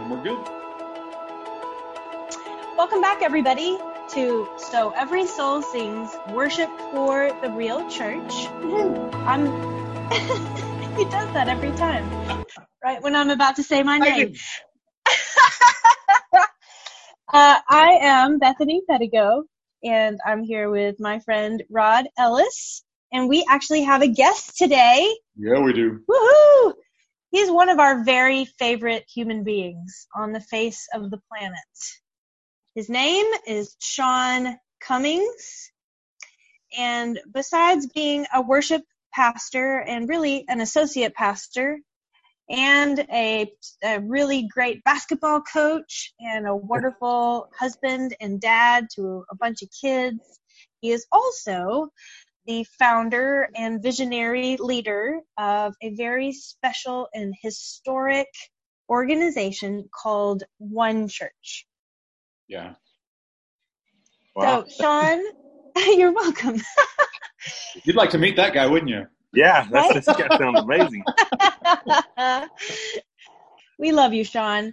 And we're good. Welcome back, everybody, to So Every Soul Sings Worship for the Real Church. I'm. he does that every time, right when I'm about to say my name. uh, I am Bethany Pedigo, and I'm here with my friend Rod Ellis, and we actually have a guest today. Yeah, we do. Woohoo! He's one of our very favorite human beings on the face of the planet. His name is Sean Cummings. And besides being a worship pastor and really an associate pastor and a, a really great basketball coach and a wonderful husband and dad to a bunch of kids, he is also the founder and visionary leader of a very special and historic organization called One Church. Yeah. Wow. So, Sean, you're welcome. You'd like to meet that guy, wouldn't you? Yeah, that's, right? sounds amazing. we love you, Sean.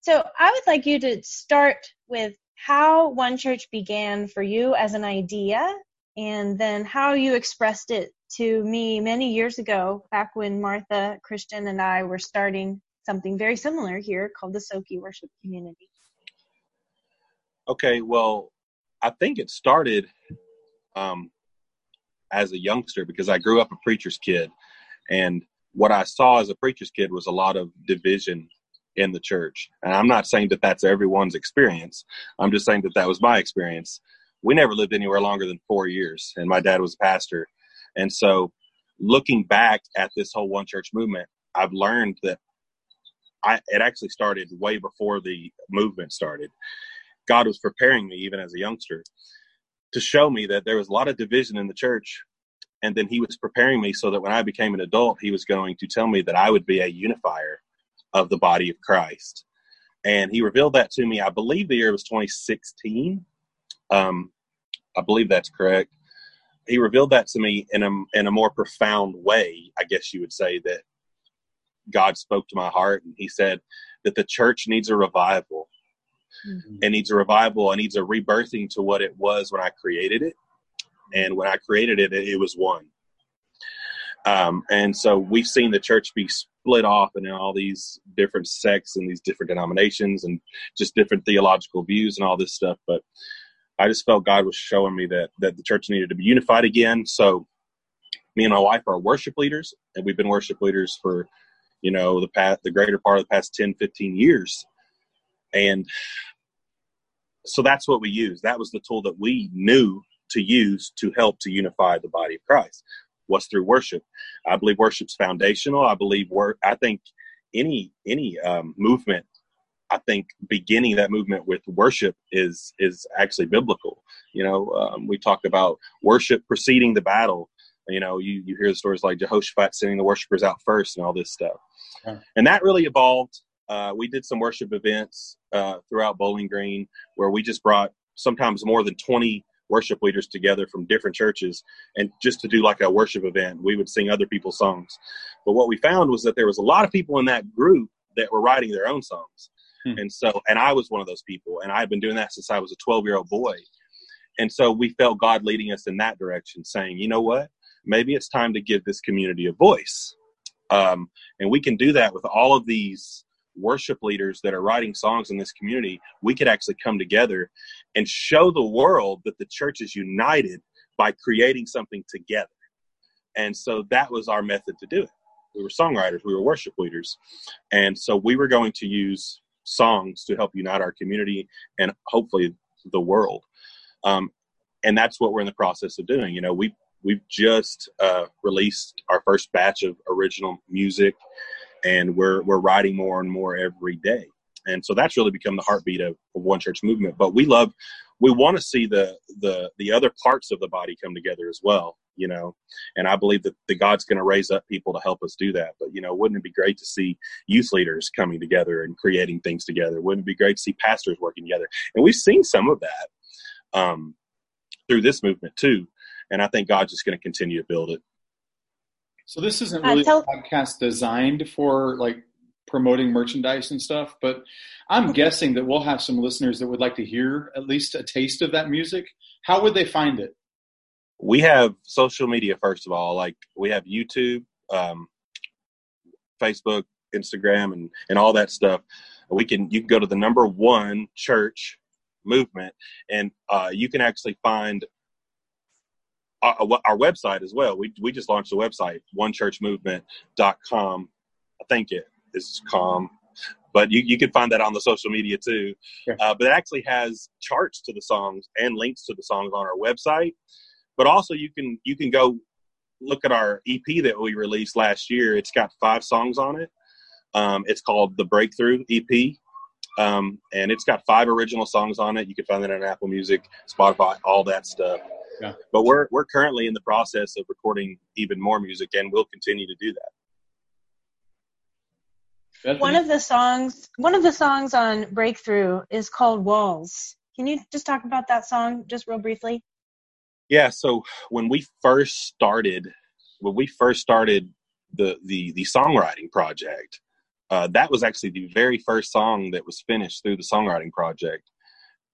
So, I would like you to start with how One Church began for you as an idea and then how you expressed it to me many years ago, back when Martha, Christian, and I were starting something very similar here called the Soki Worship Community. Okay, well, I think it started um, as a youngster because I grew up a preacher's kid, and what I saw as a preacher's kid was a lot of division in the church. And I'm not saying that that's everyone's experience. I'm just saying that that was my experience we never lived anywhere longer than four years, and my dad was a pastor. And so, looking back at this whole one church movement, I've learned that I, it actually started way before the movement started. God was preparing me, even as a youngster, to show me that there was a lot of division in the church. And then He was preparing me so that when I became an adult, He was going to tell me that I would be a unifier of the body of Christ. And He revealed that to me, I believe the year was 2016 um, I believe that's correct. He revealed that to me in a in a more profound way, I guess you would say that God spoke to my heart and he said that the church needs a revival. Mm-hmm. It needs a revival. It needs a rebirthing to what it was when I created it. And when I created it, it, it was one. Um, and so we've seen the church be split off and in all these different sects and these different denominations and just different theological views and all this stuff. But I just felt God was showing me that that the church needed to be unified again. So me and my wife are worship leaders and we've been worship leaders for you know the past the greater part of the past 10 15 years. And so that's what we use. That was the tool that we knew to use to help to unify the body of christ was through worship. I believe worship's foundational. I believe work i think any any um, movement I think beginning that movement with worship is is actually biblical. You know, um, we talk about worship preceding the battle. You know, you you hear the stories like Jehoshaphat sending the worshipers out first and all this stuff, yeah. and that really evolved. Uh, we did some worship events uh, throughout Bowling Green where we just brought sometimes more than twenty worship leaders together from different churches and just to do like a worship event we would sing other people's songs but what we found was that there was a lot of people in that group that were writing their own songs Hmm. And so, and I was one of those people, and I've been doing that since I was a 12 year old boy. And so we felt God leading us in that direction, saying, you know what? Maybe it's time to give this community a voice. Um, and we can do that with all of these worship leaders that are writing songs in this community. We could actually come together and show the world that the church is united by creating something together. And so that was our method to do it. We were songwriters, we were worship leaders. And so we were going to use songs to help unite our community and hopefully the world. Um, and that's what we're in the process of doing. You know, we we've just uh, released our first batch of original music, and we're we're writing more and more every day. And so that's really become the heartbeat of, of One Church movement. But we love, we want to see the the the other parts of the body come together as well you know and i believe that the god's going to raise up people to help us do that but you know wouldn't it be great to see youth leaders coming together and creating things together wouldn't it be great to see pastors working together and we've seen some of that um, through this movement too and i think god's just going to continue to build it so this isn't really uh, tell- a podcast designed for like promoting merchandise and stuff. But I'm guessing that we'll have some listeners that would like to hear at least a taste of that music. How would they find it? We have social media first of all. Like we have YouTube, um, Facebook, Instagram, and and all that stuff. We can you can go to the number one church movement, and uh, you can actually find our, our, website as well. We we just launched a website onechurchmovement.com. I think it is com, but you you can find that on the social media too. Uh, but it actually has charts to the songs and links to the songs on our website. But also you can you can go look at our EP that we released last year. It's got five songs on it. Um, it's called the Breakthrough EP. Um, and it's got five original songs on it. You can find that on Apple Music, Spotify, all that stuff. Yeah. But we're we're currently in the process of recording even more music, and we'll continue to do that. One of the songs, one of the songs on Breakthrough is called Walls. Can you just talk about that song just real briefly? Yeah. So when we first started, when we first started the the the songwriting project, uh, that was actually the very first song that was finished through the songwriting project,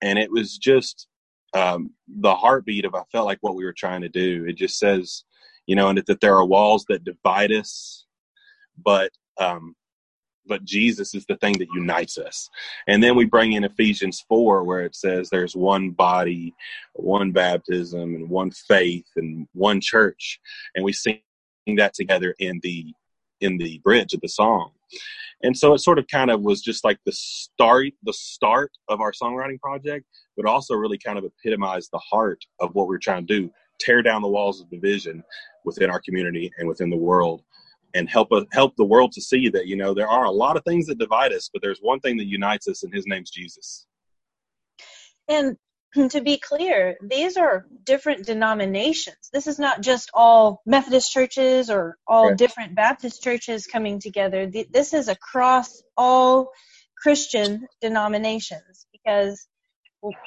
and it was just um, the heartbeat of I felt like what we were trying to do. It just says, you know, and that there are walls that divide us, but um, but Jesus is the thing that unites us. And then we bring in Ephesians 4, where it says there's one body, one baptism, and one faith, and one church. And we sing that together in the in the bridge of the song. And so it sort of kind of was just like the start the start of our songwriting project, but also really kind of epitomized the heart of what we we're trying to do, tear down the walls of division within our community and within the world and help us help the world to see that you know there are a lot of things that divide us but there's one thing that unites us and his name's jesus. And to be clear these are different denominations. This is not just all methodist churches or all different baptist churches coming together. This is across all christian denominations because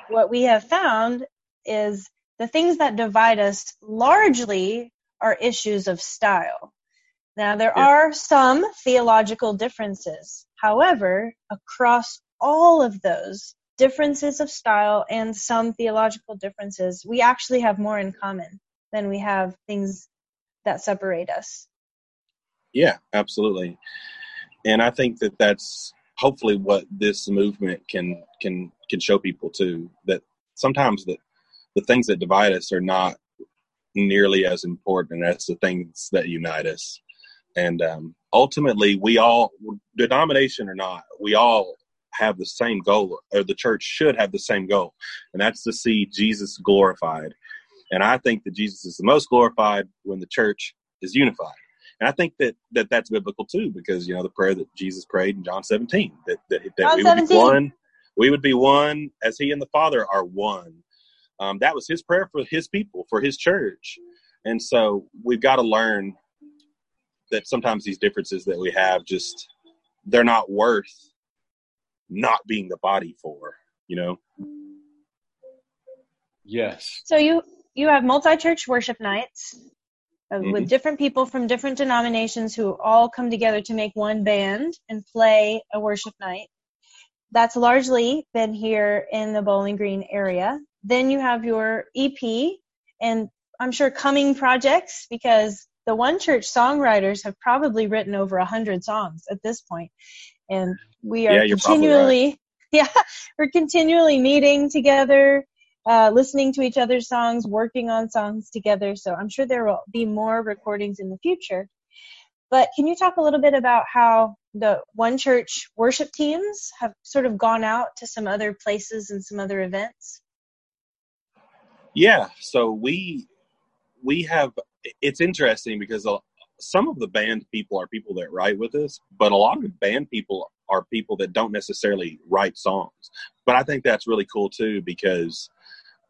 what we have found is the things that divide us largely are issues of style now, there yeah. are some theological differences. However, across all of those differences of style and some theological differences, we actually have more in common than we have things that separate us. Yeah, absolutely. And I think that that's hopefully what this movement can can can show people too that sometimes that the things that divide us are not nearly as important as the things that unite us and um, ultimately we all denomination or not we all have the same goal or the church should have the same goal and that's to see jesus glorified. And i think that jesus is the most glorified when the church is unified. And i think that, that that's biblical too because you know the prayer that jesus prayed in john 17 that, that, that john we 17. would be one we would be one as he and the father are one. Um, that was his prayer for his people for his church. And so we've got to learn that sometimes these differences that we have just they're not worth not being the body for you know? Yes. So you you have multi-church worship nights uh, mm-hmm. with different people from different denominations who all come together to make one band and play a worship night. That's largely been here in the bowling green area. Then you have your ep and i'm sure coming projects because the one church songwriters have probably written over a hundred songs at this point. And we are yeah, continually right. yeah we're continually meeting together uh, listening to each other's songs working on songs together. So i'm sure there will be more recordings in the future. But can you talk a little bit about how the one church worship teams have sort of gone out to some other places and some other events? Yeah so we we have it's interesting because some of the band people are people that write with us, but a lot of the band people are people that don't necessarily write songs. But I think that's really cool too because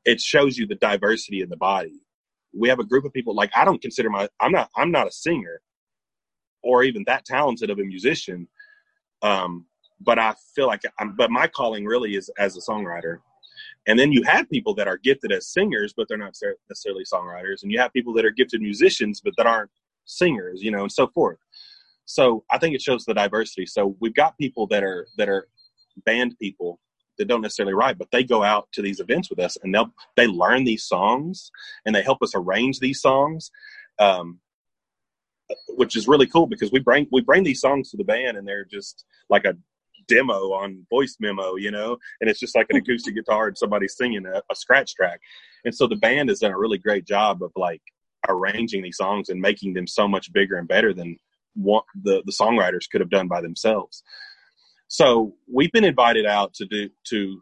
it shows you the diversity in the body. We have a group of people like I don't consider my I'm not I'm not a singer or even that talented of a musician. Um, but I feel like I'm, but my calling really is as a songwriter and then you have people that are gifted as singers, but they're not necessarily songwriters. And you have people that are gifted musicians, but that aren't singers, you know, and so forth. so I think it shows the diversity. So we've got people that are that are band people that don't necessarily write, but they go out to these events with us and they'll they learn these songs and they help us arrange these songs. Um, which is really cool because we bring we bring these songs to the band and they're just like a demo on voice memo, you know, and it's just like an acoustic guitar and somebody singing a, a, scratch track. And so the band has done a really great job of like arranging these songs and making them so much bigger and better than what the, the songwriters could have done by themselves. So we've been invited out to do to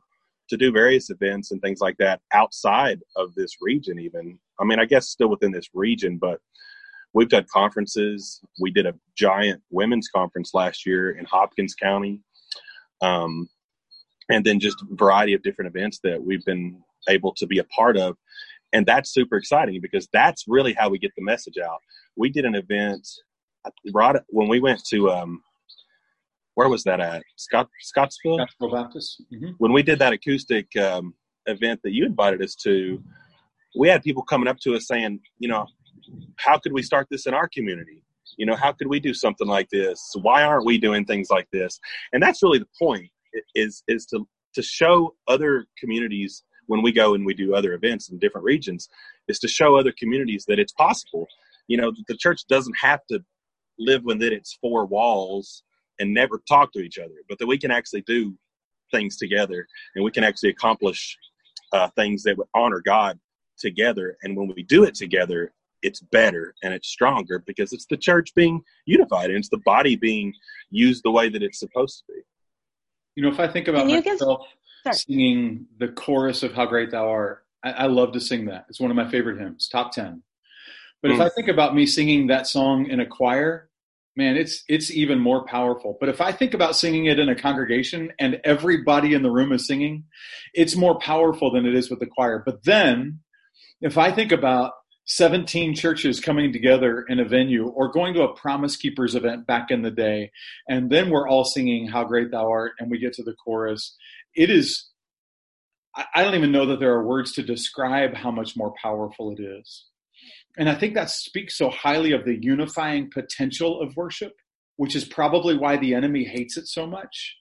to do various events and things like that outside of this region even. I mean, I guess still within this region, but we've done conferences. We did a giant women's conference last year in Hopkins County. Um, and then just a variety of different events that we've been able to be a part of and that's super exciting because that's really how we get the message out. We did an event right when we went to um, where was that at Scott Scottsville Scottsville Baptist. Mm-hmm. When we did that acoustic um, event that you invited us to, we had people coming up to us saying, you know, how could we start this in our community? You know, how could we do something like this? Why aren't we doing things like this? And that's really the point is is to to show other communities when we go and we do other events in different regions is to show other communities that it's possible. You know, the church doesn't have to live within its four walls and never talk to each other, but that we can actually do things together and we can actually accomplish uh, things that would honor God together. And when we do it together, it's better and it's stronger because it's the church being unified and it's the body being used the way that it's supposed to be. You know, if I think about myself, Sorry. singing the chorus of How Great Thou Art. I, I, love to sing that. It's one of my favorite hymns, top 10. But mm. if hmm. I think about me singing that song in a choir, man, it's it's even more powerful. But if I think about singing it in a congregation and everybody in the room is singing, it's more powerful than it is with the choir. But then if I think about 17 churches coming together in a venue or going to a promise keepers event back in the day and then we're all singing how great thou art and we get to the chorus it is I don't even know that there are words to describe how much more powerful it is. And I think that speaks so highly of the unifying potential of worship, which is probably why the enemy hates it so much.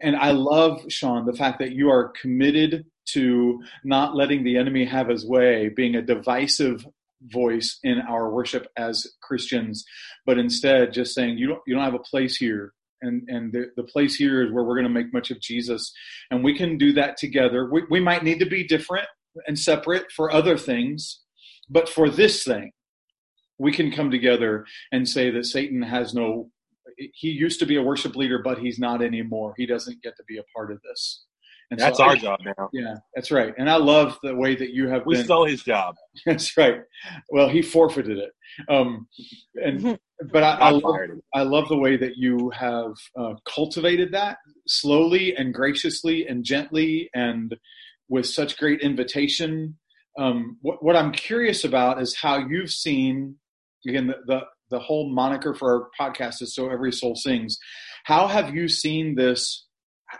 And I love, Sean, the fact that you are committed to not letting the enemy have his way, being a divisive voice in our worship as Christians, but instead just saying, you don't, you don't have a place here. And and the, the place here is where we're going to make much of jesus. And we can do that together. We, we might need to be different and separate for other things but for this thing we can come together and say that satan has no he used to be a worship leader but he's not anymore. He doesn't get to be a part of this and that's so our I, job now. Yeah, that's right. And I love the way that you have. We been, stole his job. That's right. Well, he forfeited it. Um, and but I, I, love, I, love, the way that you have uh, cultivated that slowly and graciously and gently and with such great invitation. Um, what, what, I'm curious about is how you've seen again the, the the whole moniker for our podcast is so every soul sings. How have you seen this?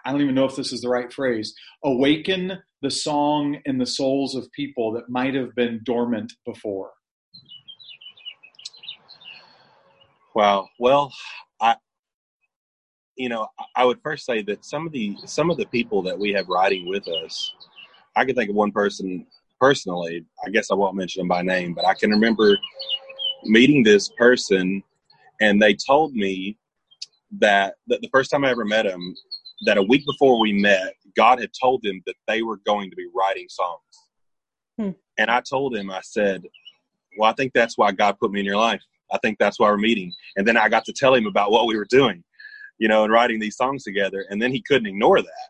I don't even know if this is the right phrase, awaken the song in the souls of people that might have been dormant before? Wow. Well, I, you know, I would first say that some of the some of the people that we have writing with us, I can think of one person personally. I guess I won't mention them by name, but I can remember meeting this person, and they told me that that the first time I ever met him, that a week before we met, God had told them that they were going to be writing songs. Hmm. And I told him, I said, Well, I think that's why God put me in your life. I think that's why we're meeting. And then I got to tell him about what we were doing, you know, and writing these songs together. And then he couldn't ignore that.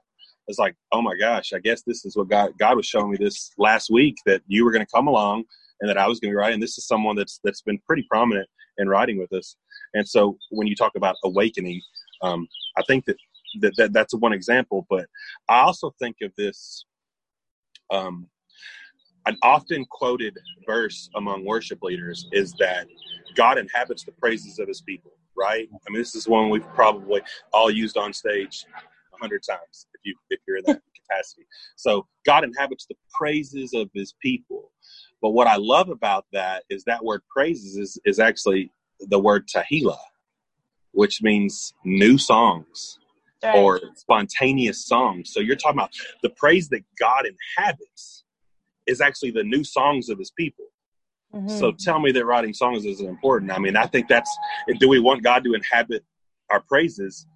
It's like, oh my gosh, I guess this is what God God was showing me this last week that you were going to come along and that I was going to be writing. This is someone that's that's been pretty prominent in writing with us. And so when you talk about awakening, um, I think that that, that that's one example. But I also think of this um, an often quoted verse among worship leaders is that God inhabits the praises of his people, right? I mean, this is one we've probably all used on stage a hundred times if you if you're in that capacity. So God inhabits the praises of his people. But what I love about that is that word praises is, is actually the word tehillah. which means new songs right. or spontaneous songs. So you're talking about the praise that God inhabits is actually the new songs of his people. Mm-hmm. So tell me that writing songs isn't important. I mean, I think that's do we want God to inhabit our praises?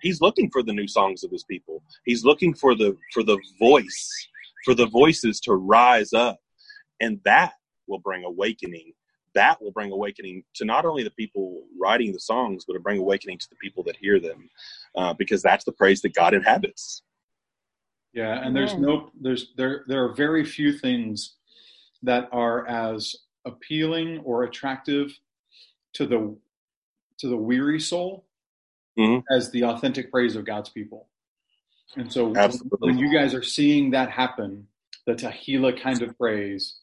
He's looking for the new songs of his people. He's looking for the for the voice, for the voices to rise up. And that will bring awakening. That will bring awakening to not only the people writing the songs, but to bring awakening to the people that hear them, uh, because that's the praise that God inhabits. Yeah, and there's no there's there there are very few things that are as appealing or attractive to the to the weary soul mm-hmm. as the authentic praise of God's people. And so Absolutely. when you guys are seeing that happen, the Tehillah kind of praise,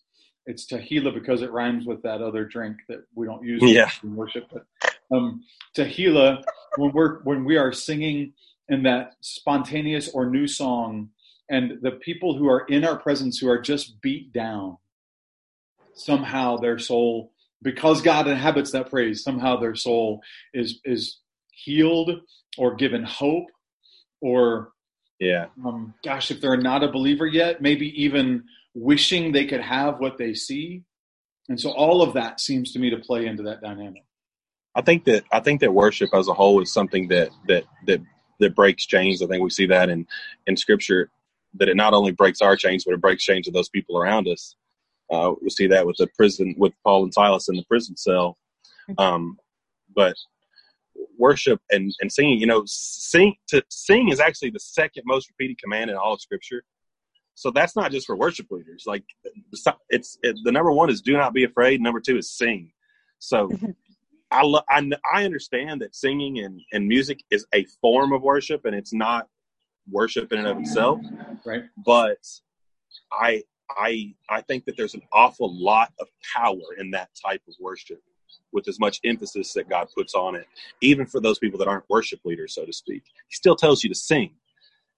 it's Tehillah because it rhymes with that other drink that we don't use yeah. in worship. But um, Tehillah, when we're when we are singing in that spontaneous or new song, and the people who are in our presence who are just beat down, somehow their soul, because God inhabits that praise, somehow their soul is is healed or given hope or yeah um, gosh if they're not a believer yet maybe even wishing they could have what they see. And so all of that seems to me to play into that dynamic. I think that i think that worship as a whole is something that that that that breaks chains. I think we see that in in scripture that it not only breaks our chains but it breaks chains of those people around us. Uh, we see that with the prison with paul and silas in the prison cell. Um, but worship and, and singing, you know, sing to sing is actually the second most repeated command in all of Scripture. So that's not just for worship leaders. Like it's it, the number one is do not be afraid. Number two is sing. So mm-hmm. I, lo- I I understand that singing and, and music is a form of worship, and it's not worship in and of itself. Right. But I I I think that there's an awful lot of power in that type of worship with as much emphasis that God puts on it, even for those people that aren't worship leaders, so to speak. He still tells you to sing,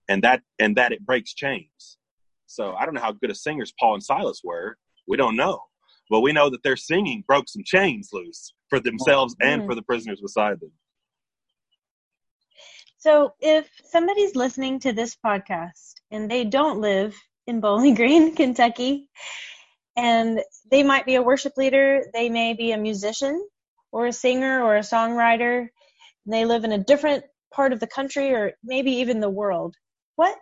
and that and that it breaks chains. So I don't know how good of singers Paul and Silas were. We don't know, but we know that their singing broke some chains loose for themselves mm-hmm. and for the prisoners beside them. So if somebody's listening to this podcast and they don't live in Bowling Green, Kentucky, and they might be a worship leader, they may be a musician or a singer or a songwriter. And they live in a different part of the country or maybe even the world. What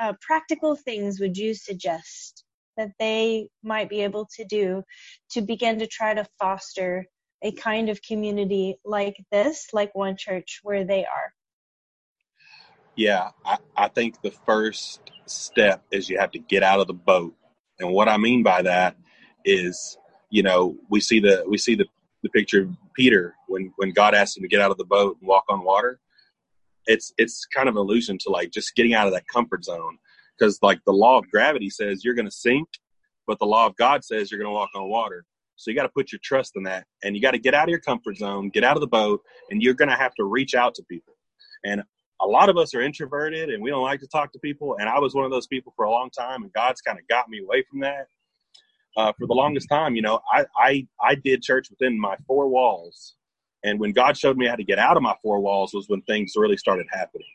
uh, practical things would you suggest that they might be able to do to begin to try to foster a kind of community like this, like One Church, where they are? Yeah, I, I think the first step is you have to get out of the boat and what I mean by that is, you know, we see the we see the, the picture of Peter when when God asked him to get out of the boat and walk on water. It's it's kind of an allusion to like just getting out of that comfort zone because like the law of gravity says you're going to sink, but the law of God says you're going to walk on water. So you got to put your trust in that, and you got to get out of your comfort zone, get out of the boat, and you're going to have to reach out to people. And a lot of us are introverted and we don't like to talk to people. And I was one of those people for a long time, and God's kind of got me away from that. Uh, for the longest time, you know, I, I I did church within my four walls, and when God showed me how to get out of my four walls was when things really started happening.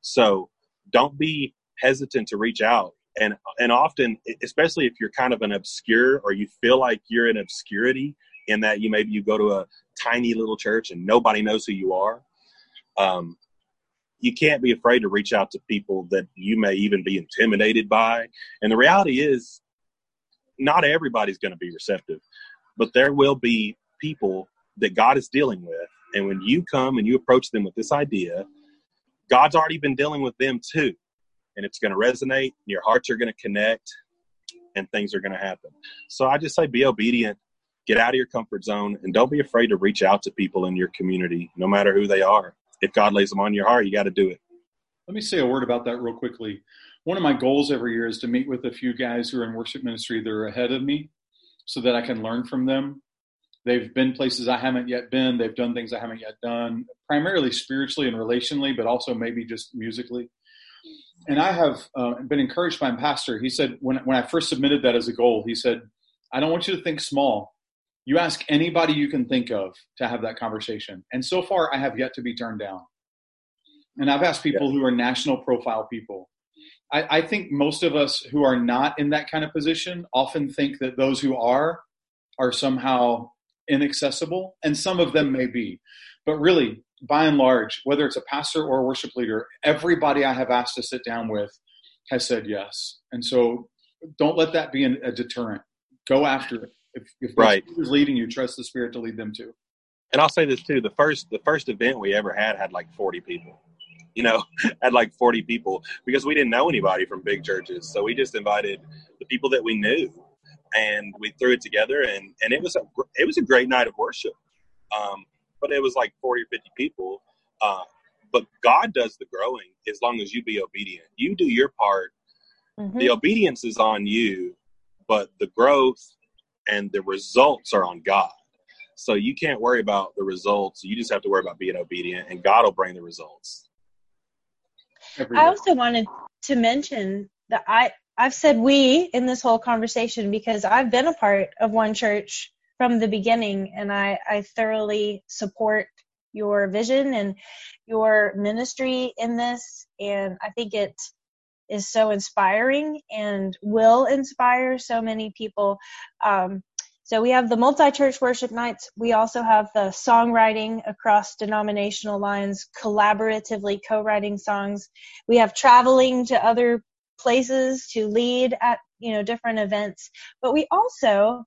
So don't be hesitant to reach out, and and often, especially if you're kind of an obscure or you feel like you're in obscurity in that you maybe you go to a tiny little church and nobody knows who you are. Um, you can't be afraid to reach out to people that you may even be intimidated by. And the reality is, not everybody's going to be receptive, but there will be people that God is dealing with. And when you come and you approach them with this idea, God's already been dealing with them too. And it's going to resonate, your hearts are going to connect, and things are going to happen. So I just say be obedient, get out of your comfort zone, and don't be afraid to reach out to people in your community, no matter who they are if God lays them on your heart, you got to do it. Let me say a word about that real quickly. One of my goals every year is to meet with a few guys who are in worship ministry that are ahead of me so that I can learn from them. They've been places I haven't yet been. They've done things I haven't yet done, primarily spiritually and relationally, but also maybe just musically. And I have uh, been encouraged by my pastor. He said, when, when I first submitted that as a goal, he said, I don't want you to think small. You ask anybody you can think of to have that conversation. And so far, I have yet to be turned down. And I've asked people who are national profile people. I, I think most of us who are not in that kind of position often think that those who are are somehow inaccessible, and some of them may be. But really, by and large, whether it's a pastor or a worship leader, everybody I have asked to sit down with has said yes. And so don't let that be an, a deterrent. Go after it. If, if right. is leading you, trust the Spirit to lead them too. And I'll say this too: the first the first event we ever had had like forty people. You know, had like forty people because we didn't know anybody from big churches, so we just invited the people that we knew, and we threw it together, and and it was a it was a great night of worship. Um, but it was like forty or fifty people. Uh, but God does the growing as long as you be obedient. You do your part. Mm-hmm. The obedience is on you, but the growth and the results are on God. So you can't worry about the results. You just have to worry about being obedient, and God will bring the results. I also wanted to mention that I I've said we in this whole conversation because I've been a part of one church from the beginning, and I I thoroughly support your vision and your ministry in this, and I think it is so inspiring and will inspire so many people. Um, so we have the multi-church worship nights. We also have the songwriting across denominational lines, collaboratively co-writing songs. We have traveling to other places to lead at, you know, different events. But we also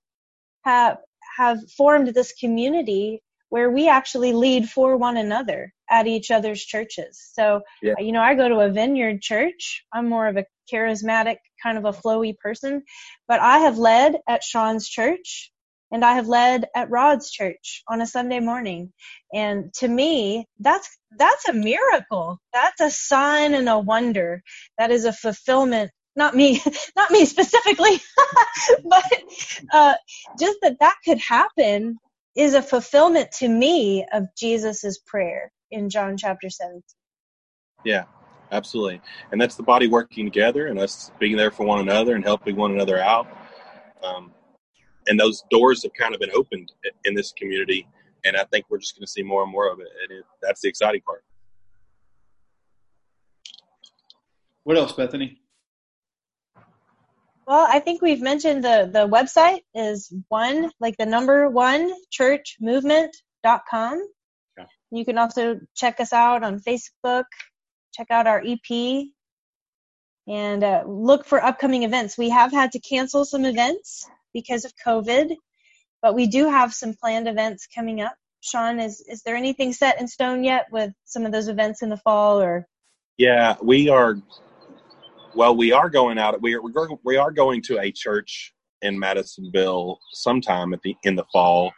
have have formed this community where we actually lead for one another at each other's churches. So, yeah. you know, I go to a vineyard church. I'm more of a charismatic, kind of a flowy person, but I have led at Sean's church and I have led at Rod's church on a Sunday morning. And to me, that's, that's a miracle. That's a sign and a wonder. That is a fulfillment not me, not me specifically, but uh, just that that could happen is a fulfillment to me of Jesus's prayer in John chapter 17. Yeah, absolutely. And that's the body working together and us being there for one another and helping one another out. Um, and those doors have kind of been opened in this community. And I think we're just going to see more and more of it. And it, that's the exciting part. What else, Bethany? Well, I think we've mentioned the, the website is one, like the number one churchmovement.com. Yeah. You can also check us out on Facebook, check out our EP, and uh, look for upcoming events. We have had to cancel some events because of COVID, but we do have some planned events coming up. Sean, is, is there anything set in stone yet with some of those events in the fall or? Yeah, we are well, we are going out. We are we are going to a church in Madisonville sometime at the in the fall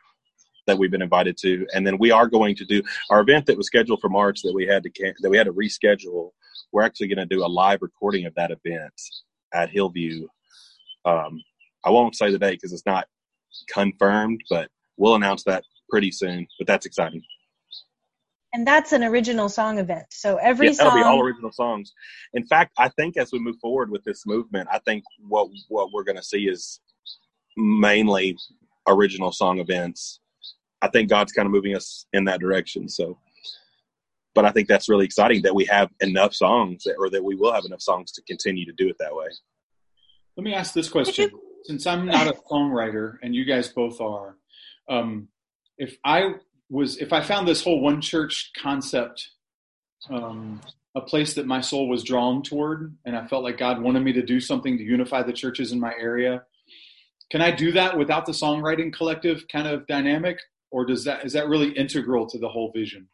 that we've been invited to, and then we are going to do our event that was scheduled for March that we had to that we had to reschedule. We're actually going to do a live recording of that event at Hillvue. Um, I won't say the date because it's not confirmed, but we'll announce that pretty soon. But that's exciting and that's an original song event. So every yeah, that'll song, be all original songs. In fact, I think as we move forward with this movement, I think what what we're going to see is mainly original song events. I think God's kind of moving us in that direction. So, but I think that's really exciting that we have enough songs, that, or that we will have enough songs to continue to do it that way. Let me ask this question: Since I'm not a songwriter, and you guys both are, um, if I was if I found this whole one church concept um, a place that my soul was drawn toward, and I felt like God wanted me to do something to unify the churches in my area. Can I do that without the songwriting collective kind of dynamic, or does that is that really integral to the whole vision?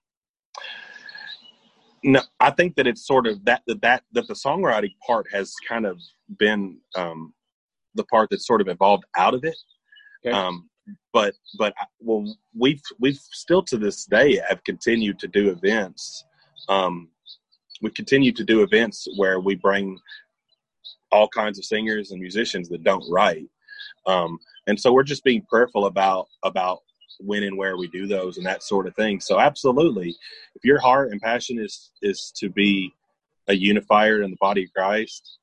No, I think that it's sort of that that that, the songwriting part has kind of been um, the part that's sort of evolved out of it. Okay. Um, but but well we've we've still to this day have continued to do events um, we continue to do events where we bring all kinds of singers and musicians that don't write um, and so we're just being prayerful about about when and where we do those and that sort of thing so absolutely if your heart and passion is is to be a unifier in the body of christ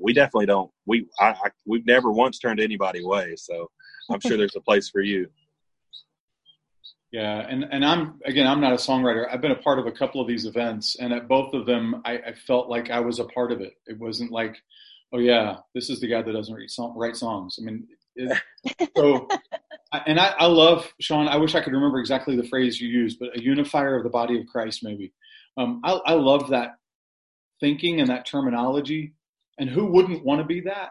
we definitely don't we I, I we've never once turned anybody away so I'm sure there's a place for you. Yeah, and and I'm again, I'm not a songwriter. I've been a part of a couple of these events, and at both of them, I, I felt like I was a part of it. It wasn't like, oh yeah, this is the guy that doesn't write, song, write songs. I mean, it, so, and I, I love Sean. I wish I could remember exactly the phrase you used, but a unifier of the body of Christ, maybe. Um, I, I love that thinking and that terminology. And who wouldn't want to be that?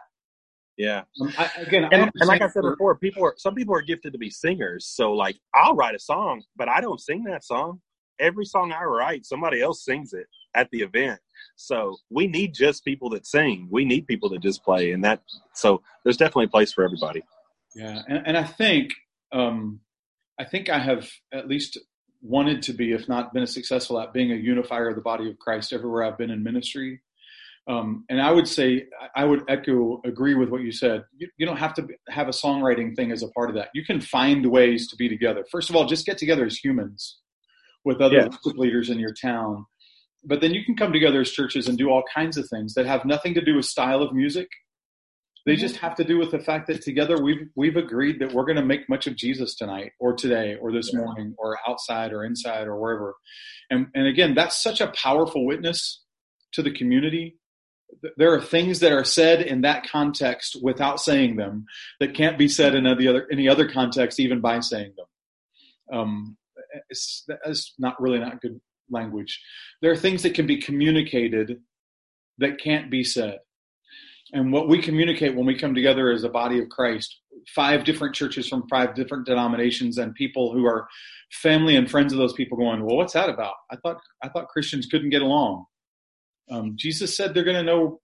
Yeah. Um, I, again, and, and like I said before, people are some people are gifted to be singers. So like I'll write a song, but I don't sing that song. Every song I write, somebody else sings it at the event. So we need just people that sing. We need people that just play, and that. So there's definitely a place for everybody. Yeah, and, and I think um, I think I have at least wanted to be, if not been successful at being a unifier of the body of Christ everywhere I've been in ministry. Um, and I would say, I would echo, agree with what you said. You, you, don't have to have a songwriting thing as a part of that. You can find ways to be together. First of all, just get together as humans with other yeah. leaders in your town. But then you can come together as churches and do all kinds of things that have nothing to do with style of music. They mm-hmm. just have to do with the fact that together we've we've agreed that we're going to make much of Jesus tonight, or today, or this yeah. morning, or outside, or inside, or wherever. And and again, that's such a powerful witness to the community there are things that are said in that context without saying them that can't be said in any other any other context, even by saying them. Um, it's, it's not really not good language. There are things that can be communicated that can't be said. And what we communicate when we come together as a body of Christ, five different churches from five different denominations, and people who are family and friends of those people, going, "Well, what's that about? I thought I thought Christians couldn't get along." Um, Jesus said they're going to know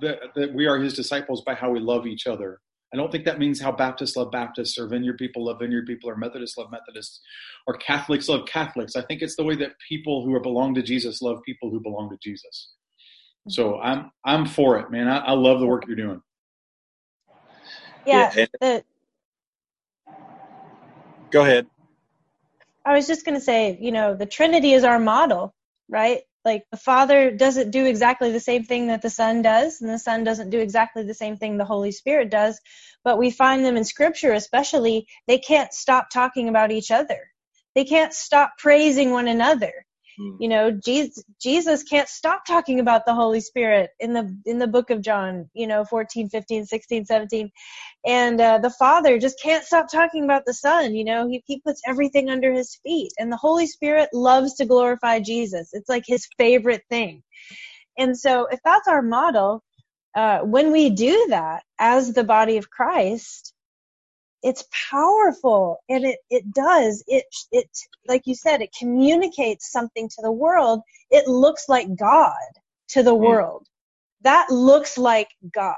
that, that we are his disciples by how we love each other. I don't think that means how Baptists love Baptists or Vineyard people love Vineyard people or Methodists love Methodists or Catholics love Catholics. I think it's the way that people who are belong to Jesus love people who belong to Jesus. So I'm I'm for it, man. I, I love the work you're doing. Yeah. The, Go ahead. I was just going to say, you know, the Trinity is our model, right? Like the father doesn't do exactly the same thing that the son does and the son doesn't do exactly the same thing the holy spirit does but we find them in scripture especially they can't stop talking about each other they can't stop praising one another. You know, Jesus, Jesus can't stop talking about the Holy Spirit in the in the book of John, you know, 14, 15, 16, 17. And uh, the Father just can't stop talking about the Son, you know, he, he puts everything under his feet. And the Holy Spirit loves to glorify Jesus. It's like his favorite thing. And so if that's our model, uh, when we do that as the body of Christ, it's powerful and it, it does it it like you said it communicates something to the world. It looks like god to the mm. world. That looks like god.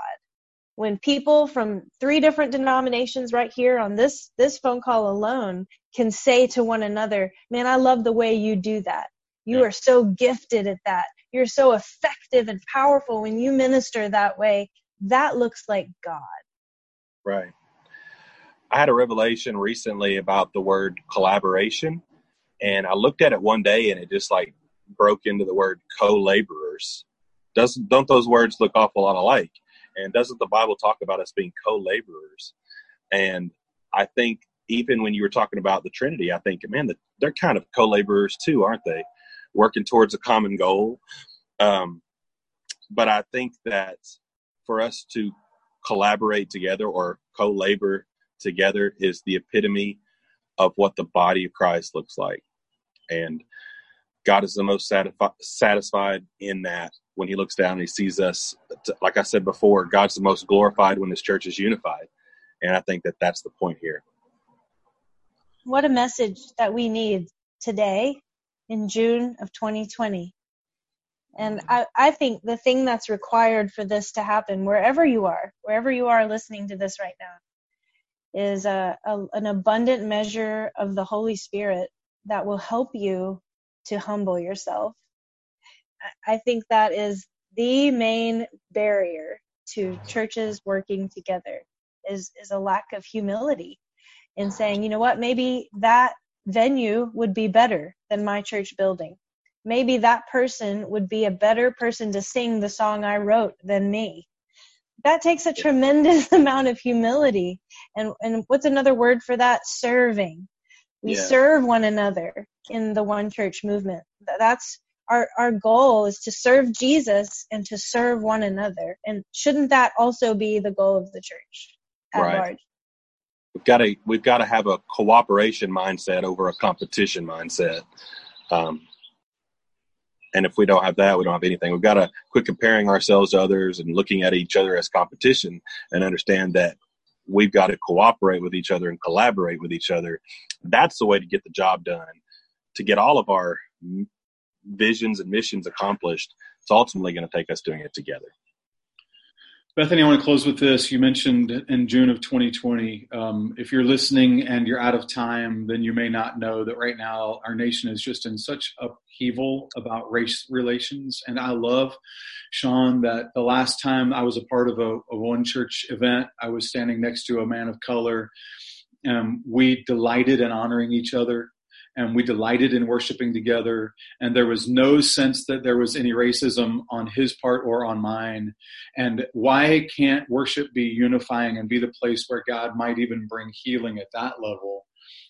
When people from three different denominations right here on this this phone call alone can say to one another man i love the way you do that. You yeah. are so gifted at that. You're so effective and powerful when you minister that way. That looks like god. Right I had a revelation recently about the word collaboration, and I looked at it one day and it just like broke into the word co-laborers. Doesn't don't those words look awful lot alike? And doesn't the Bible talk about us being co-laborers? And I think even when you were talking about the Trinity, I think, man, they're kind of co-laborers too, aren't they? Working towards a common goal. Um, but I think that for us to collaborate together or co-labor together is the epitome of what the body of Christ looks like. And God is the most satisfi- satisfied in that when he looks down and he sees us. Like I said before, God's the most glorified when his church is unified. And I think that that's the point here. What a message that we need today in June of 2020. And I, I think the thing that's required for this to happen, wherever you are, wherever you are listening to this right now, is a, a, an abundant measure of the Holy Spirit that will help you to humble yourself. I think that is the main barrier to churches working together is is a lack of humility in saying, you know what, maybe that venue would be better than my church building. Maybe that person would be a better person to sing the song I wrote than me that takes a tremendous amount of humility and and what's another word for that serving We yeah. serve one another in the one church movement. That's our, our goal is to serve Jesus and to serve one another. And shouldn't that also be the goal of the church at right. large? We've got to we've got to have a cooperation mindset over a competition mindset. Um, and if we don't have that, we don't have anything. We've got to quit comparing ourselves to others and looking at each other as competition and understand that we've got to cooperate with each other and collaborate with each other. That's the way to get the job done, to get all of our visions and missions accomplished. It's ultimately going to take us doing it together. Bethany, I want to close with this. You mentioned in June of 2020, um, if you're listening and you're out of time, then you may not know that right now our nation is just in such upheaval about race relations. And I love, Sean, that the last time I was a part of a, a one church event, I was standing next to a man of color. Um, we delighted in honoring each other and we delighted in worshiping together. And there was no sense that there was any racism on his part or on mine. And why can't worship be unifying and be the place where God might even bring healing at that level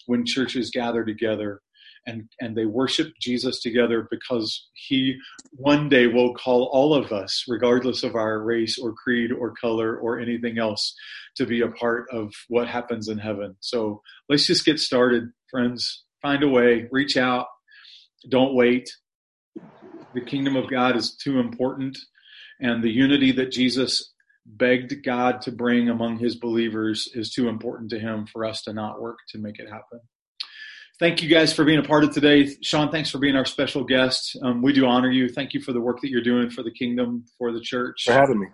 when churches gather together? And, and they worship Jesus together because he one day will call all of us, regardless of our race or creed or color or anything else, to be a part of what happens in heaven. So let's just get started, friends find a way, reach out, don't wait. The kingdom of God is too important, and the unity that Jesus begged God to bring among his believers is too important to him for us to not work to make it happen. Thank you guys for being a part of today. Sean, thanks for being our special guest. Um, we do honor you. Thank you for the work that you're doing for the kingdom, for the church. For having me.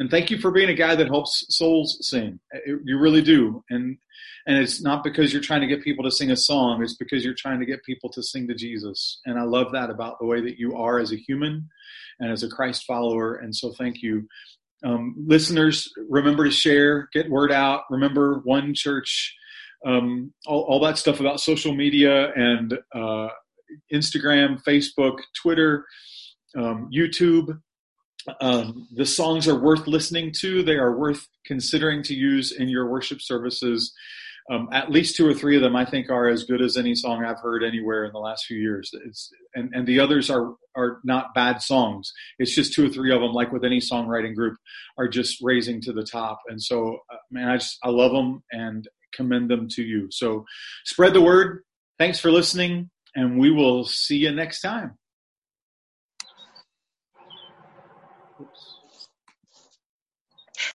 And thank you for being a guy that helps souls sing. You really do. And and it's not because you're trying to get people to sing a song, it's because you're trying to get people to sing to Jesus. And I love that about the way that you are as a human and as a Christ follower. And so thank you. Um, listeners, remember to share, get word out. Remember one church, um, all, all, that stuff about social media and uh, Instagram, Facebook, Twitter, um, YouTube. Um, the songs are worth listening to. They are worth considering to use in your worship services. Um, at least two or three of them, I think, are as good as any song I've heard anywhere in the last few years. It's, and, and the others are are not bad songs. It's just two or three of them, like with any songwriting group, are just raising to the top. And so, uh, man, I just I love them and commend them to you. So, spread the word. Thanks for listening, and we will see you next time.